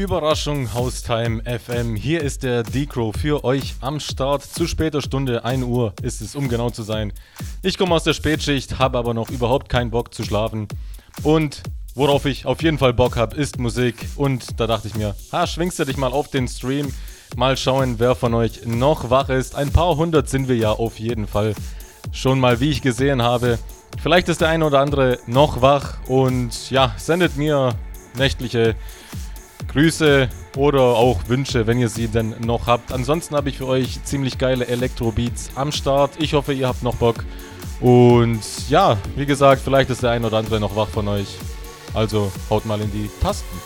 Überraschung Haustime FM. Hier ist der Decro für euch am Start. Zu später Stunde, 1 Uhr ist es, um genau zu sein. Ich komme aus der Spätschicht, habe aber noch überhaupt keinen Bock zu schlafen. Und worauf ich auf jeden Fall Bock habe, ist Musik. Und da dachte ich mir, ha, schwingst du dich mal auf den Stream. Mal schauen, wer von euch noch wach ist. Ein paar hundert sind wir ja auf jeden Fall. Schon mal, wie ich gesehen habe. Vielleicht ist der eine oder andere noch wach und ja, sendet mir nächtliche Grüße oder auch Wünsche, wenn ihr sie denn noch habt. Ansonsten habe ich für euch ziemlich geile Elektro-Beats am Start. Ich hoffe, ihr habt noch Bock. Und ja, wie gesagt, vielleicht ist der ein oder andere noch wach von euch. Also haut mal in die Tasten.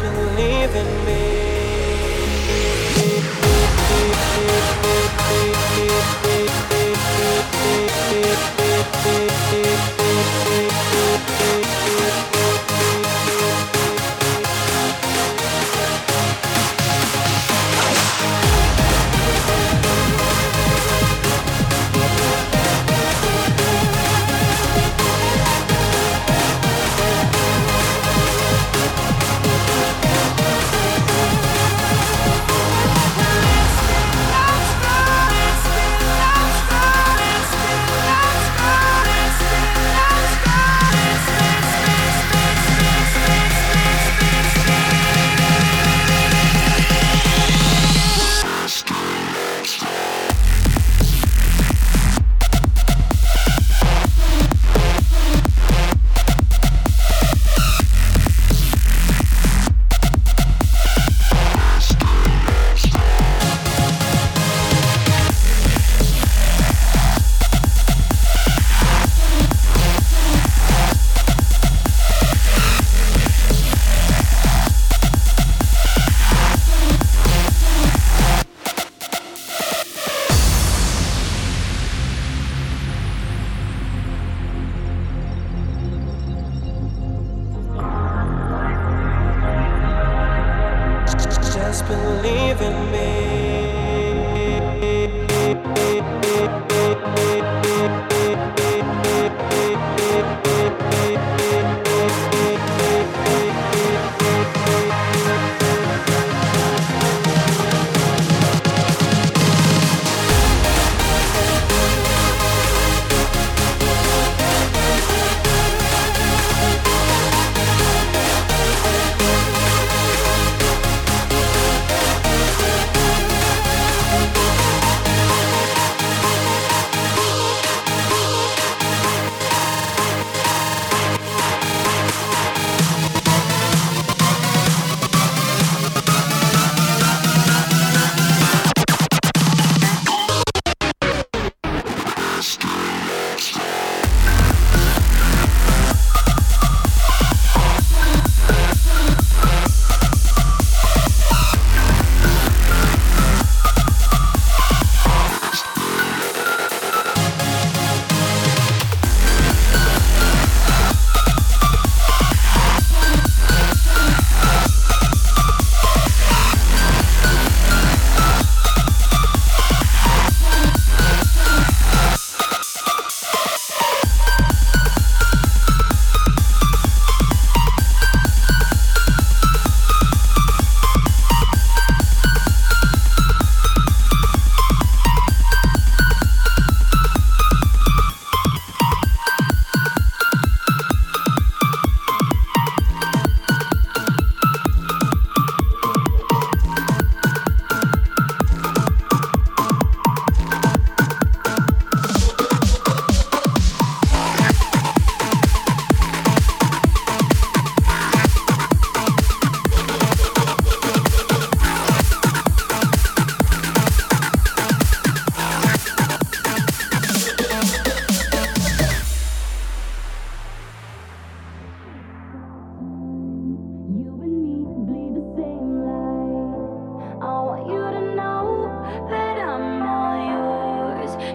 Believe in me.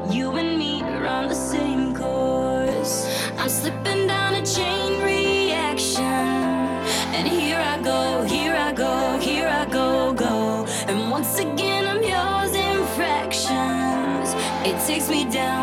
You and me are on the same course. I'm slipping down a chain reaction. And here I go, here I go, here I go, go. And once again, I'm yours in fractions. It takes me down.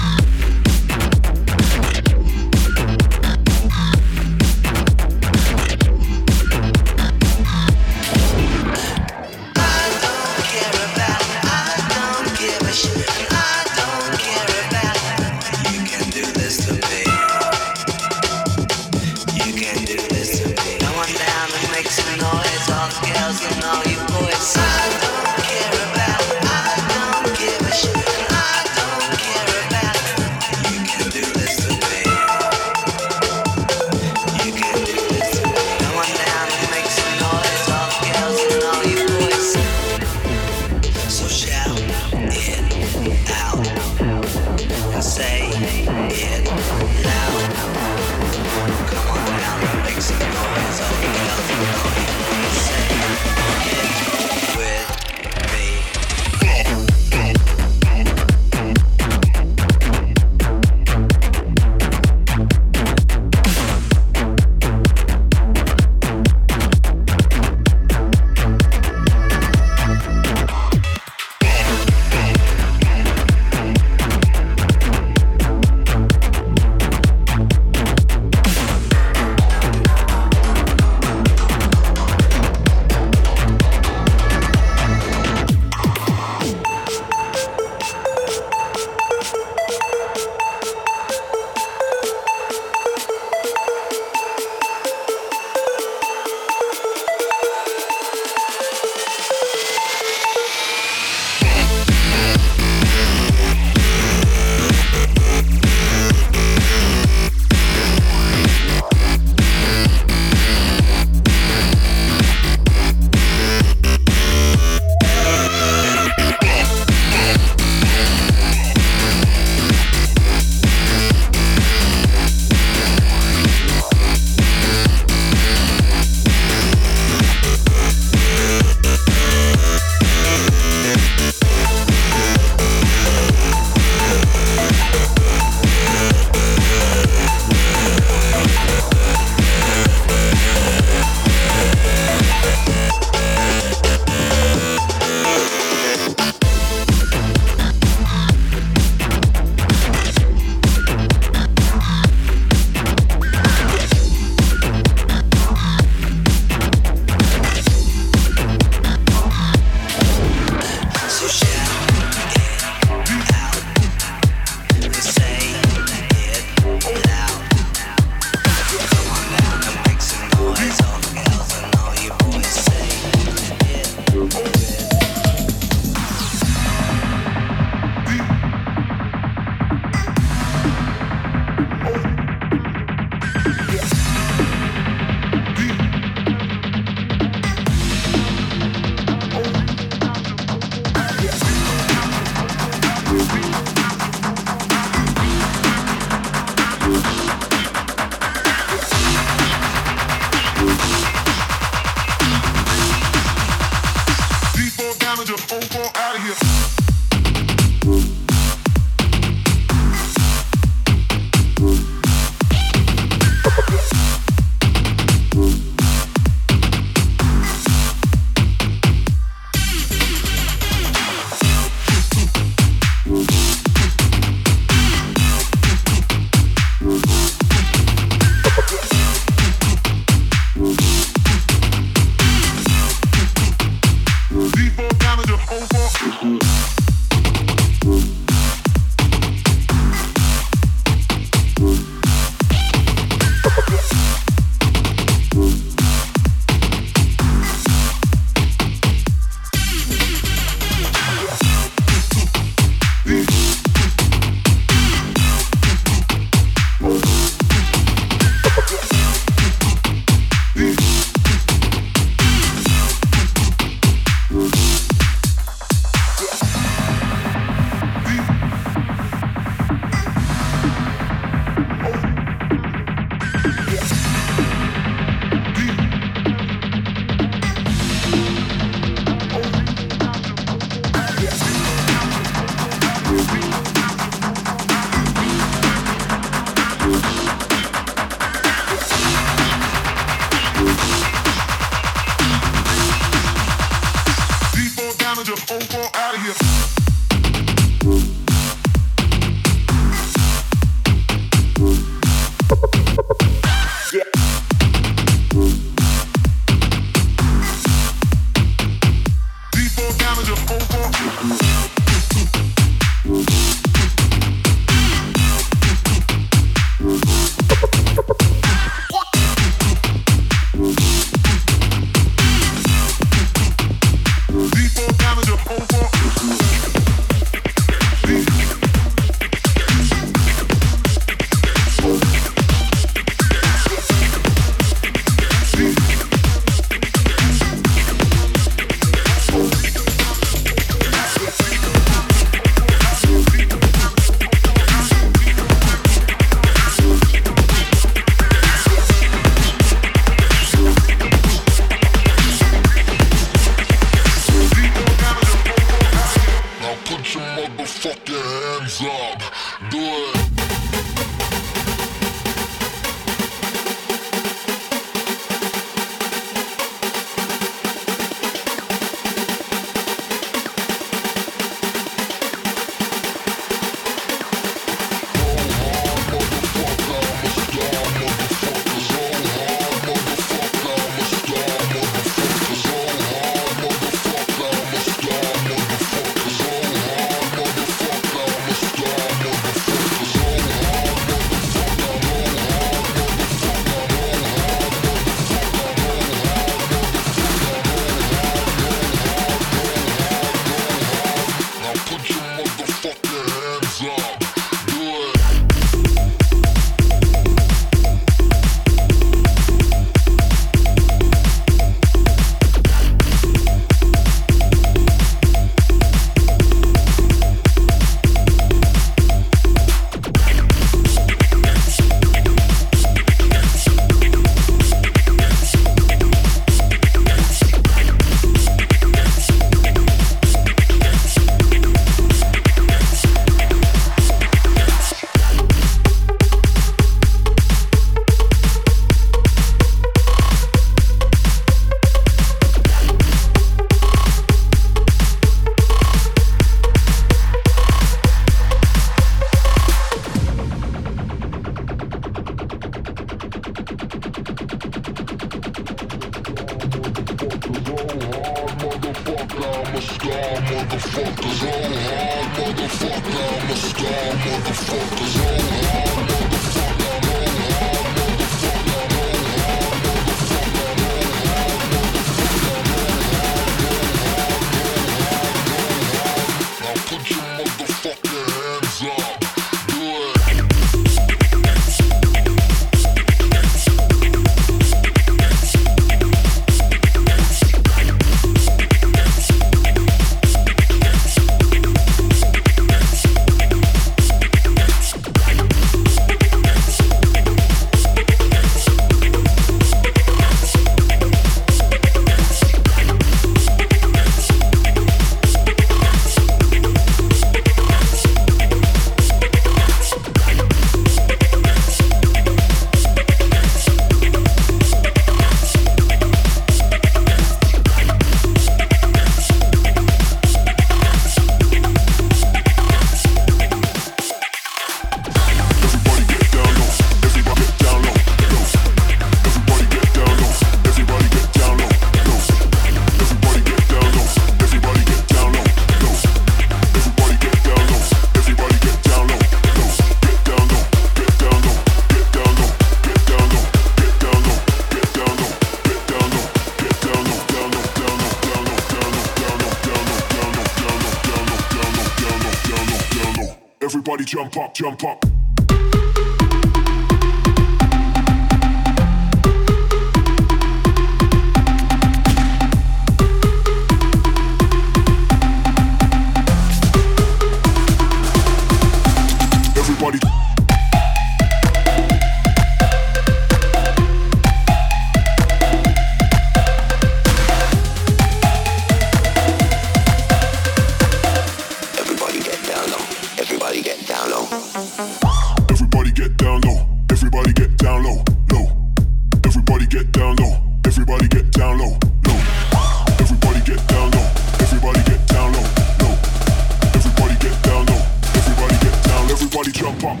Everybody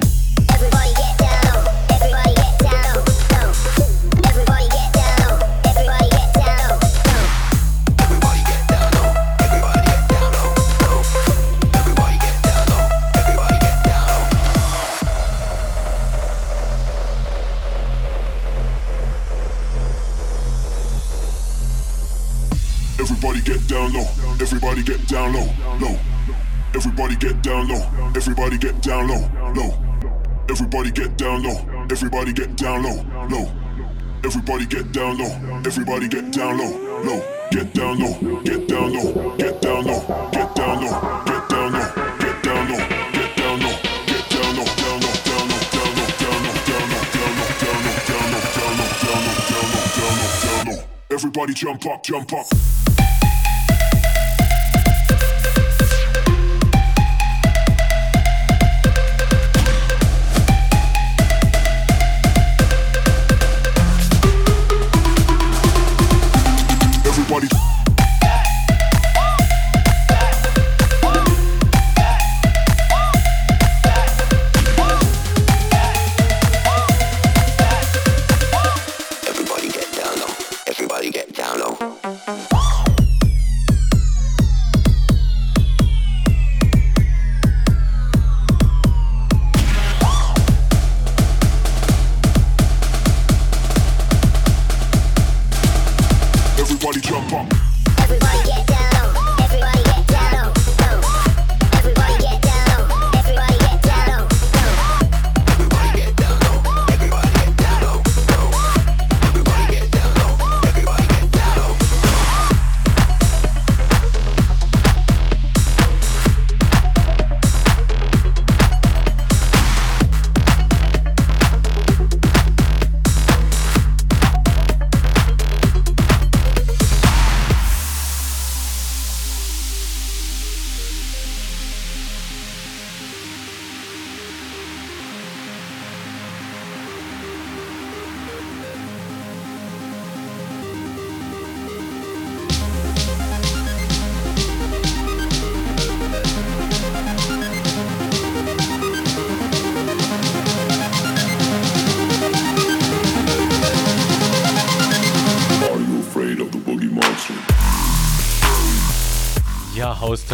get down low. Everybody get down low. Low. Everybody get down low. Everybody get down low, low. Everybody get down low. Everybody get down low, low. Everybody get down low. Everybody get down low, low. Get down low, get down low, get down low, get down low, get down low, get down low, get down low, get down low, down low, down low, down low, down low, down low, down low, down low, down low, down low, down low, down low, down low, down low. Everybody jump up, jump up.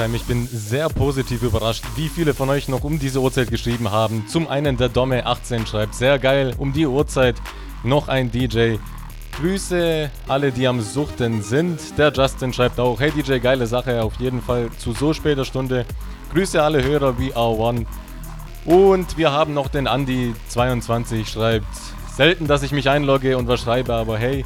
Haustime, ich bin sehr positiv überrascht, wie viele von euch noch um diese Uhrzeit geschrieben haben. Zum einen der Domme18 schreibt, sehr geil, um die Uhrzeit noch ein DJ. Grüße alle, die am Suchten sind. Der Justin schreibt auch, hey DJ, geile Sache, auf jeden Fall zu so später Stunde. Grüße alle Hörer wie R1. Und wir haben noch den Andy22 schreibt, selten, dass ich mich einlogge und was schreibe, aber hey,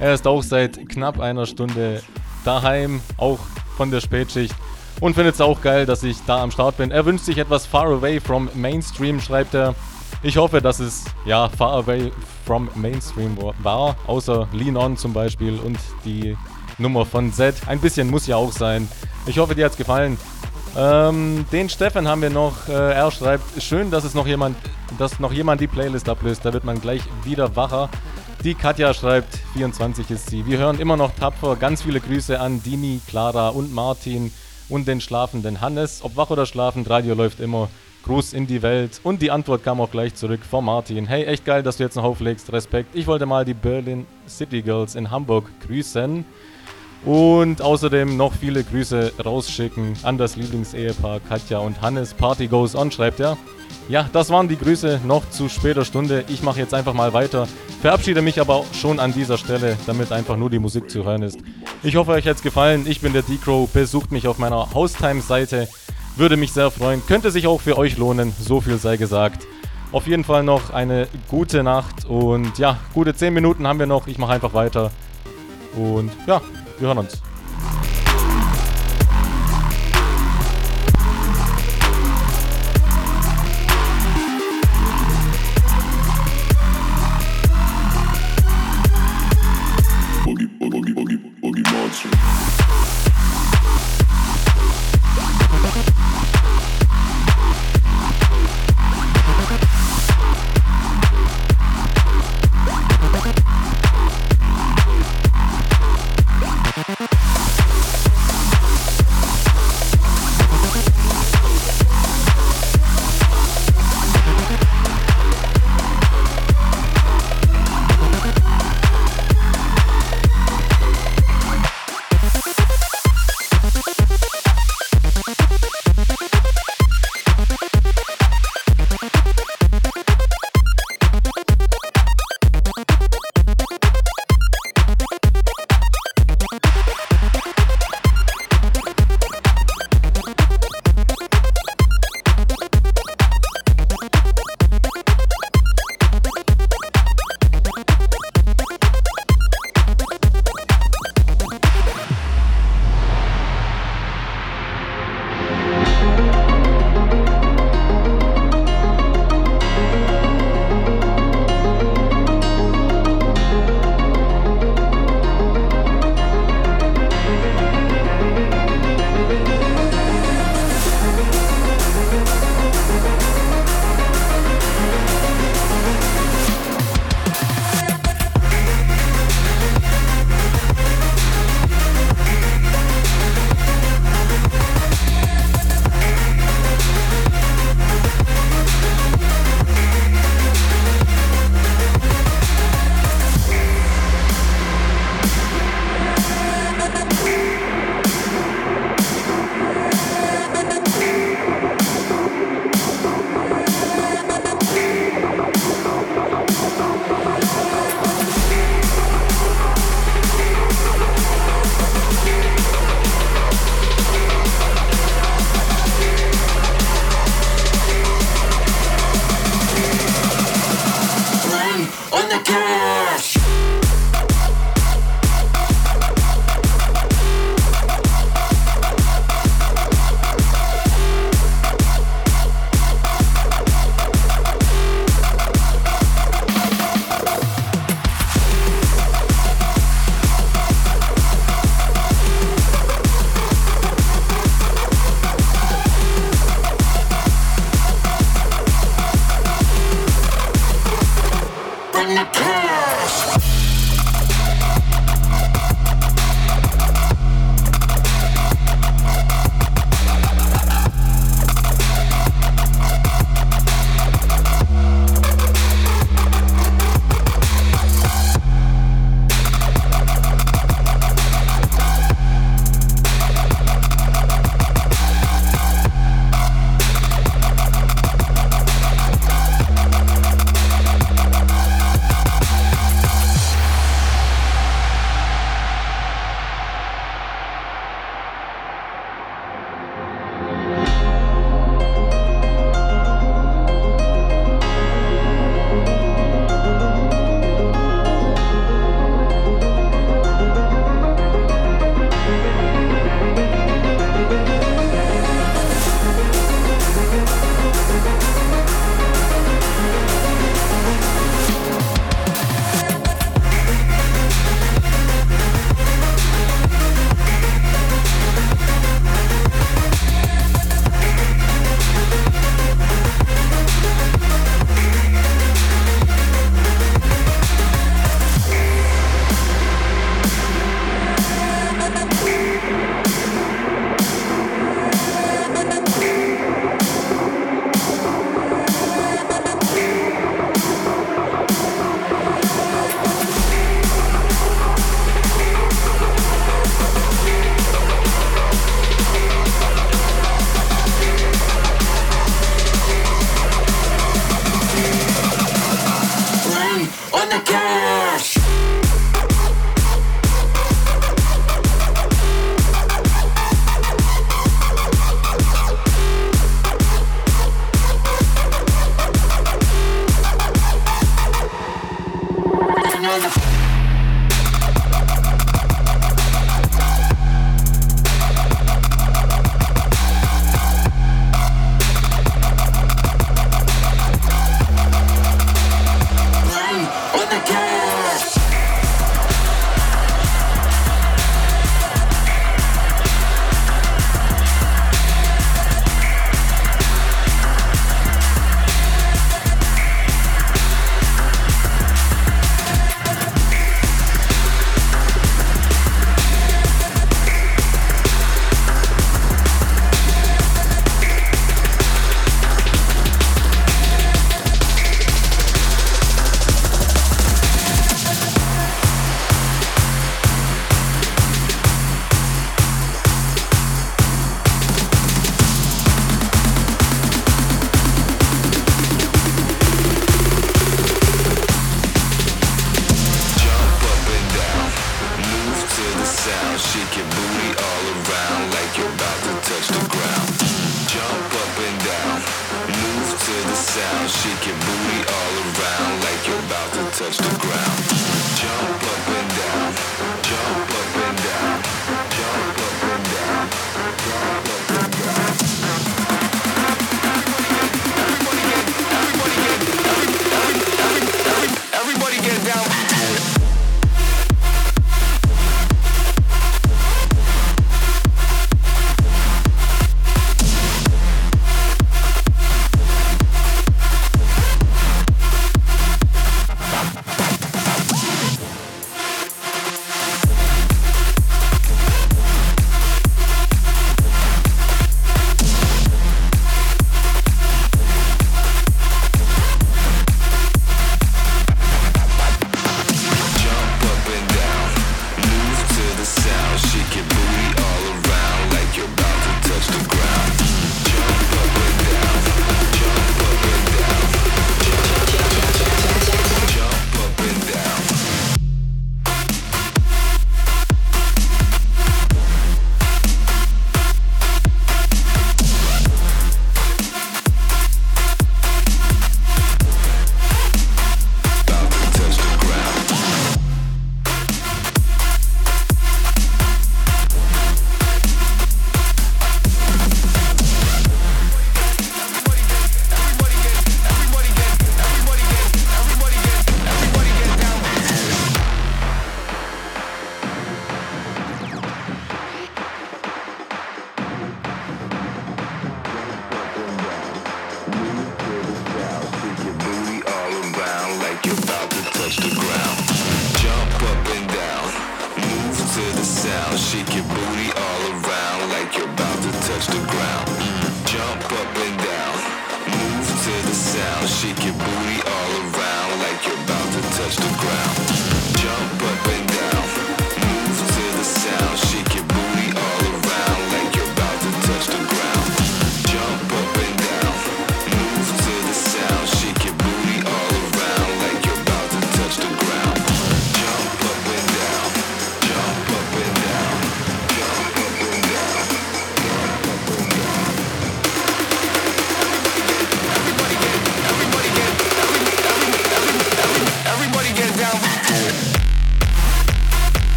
er ist auch seit knapp einer Stunde daheim, auch von der Spätschicht. Und findet es auch geil, dass ich da am Start bin. Er wünscht sich etwas Far Away from Mainstream, schreibt er. Ich hoffe, dass es ja Far Away from Mainstream war, außer Lean On zum Beispiel und die Nummer von Z. Ein bisschen muss ja auch sein. Ich hoffe, dir hat es gefallen. Ähm, den Stefan haben wir noch. Äh, er schreibt, schön, dass es noch jemand, dass noch jemand die Playlist ablöst. Da wird man gleich wieder wacher. Die Katja schreibt, 24 ist sie. Wir hören immer noch tapfer. Ganz viele Grüße an Dini, Clara und Martin und den schlafenden Hannes. Ob wach oder schlafend, Radio läuft immer. Gruß in die Welt. Und die Antwort kam auch gleich zurück von Martin. Hey, echt geil, dass du jetzt noch auflegst. Respekt. Ich wollte mal die Berlin City Girls in Hamburg grüßen. Und außerdem noch viele Grüße rausschicken an das Lieblingsehepaar Katja und Hannes. Party goes on, schreibt er. Ja, das waren die Grüße noch zu später Stunde. Ich mache jetzt einfach mal weiter. Verabschiede mich aber schon an dieser Stelle, damit einfach nur die Musik zu hören ist. Ich hoffe, euch hat es gefallen. Ich bin der D-Crow. Besucht mich auf meiner Haustime-Seite. Würde mich sehr freuen. Könnte sich auch für euch lohnen. So viel sei gesagt. Auf jeden Fall noch eine gute Nacht. Und ja, gute 10 Minuten haben wir noch. Ich mache einfach weiter. Und ja, wir hören uns.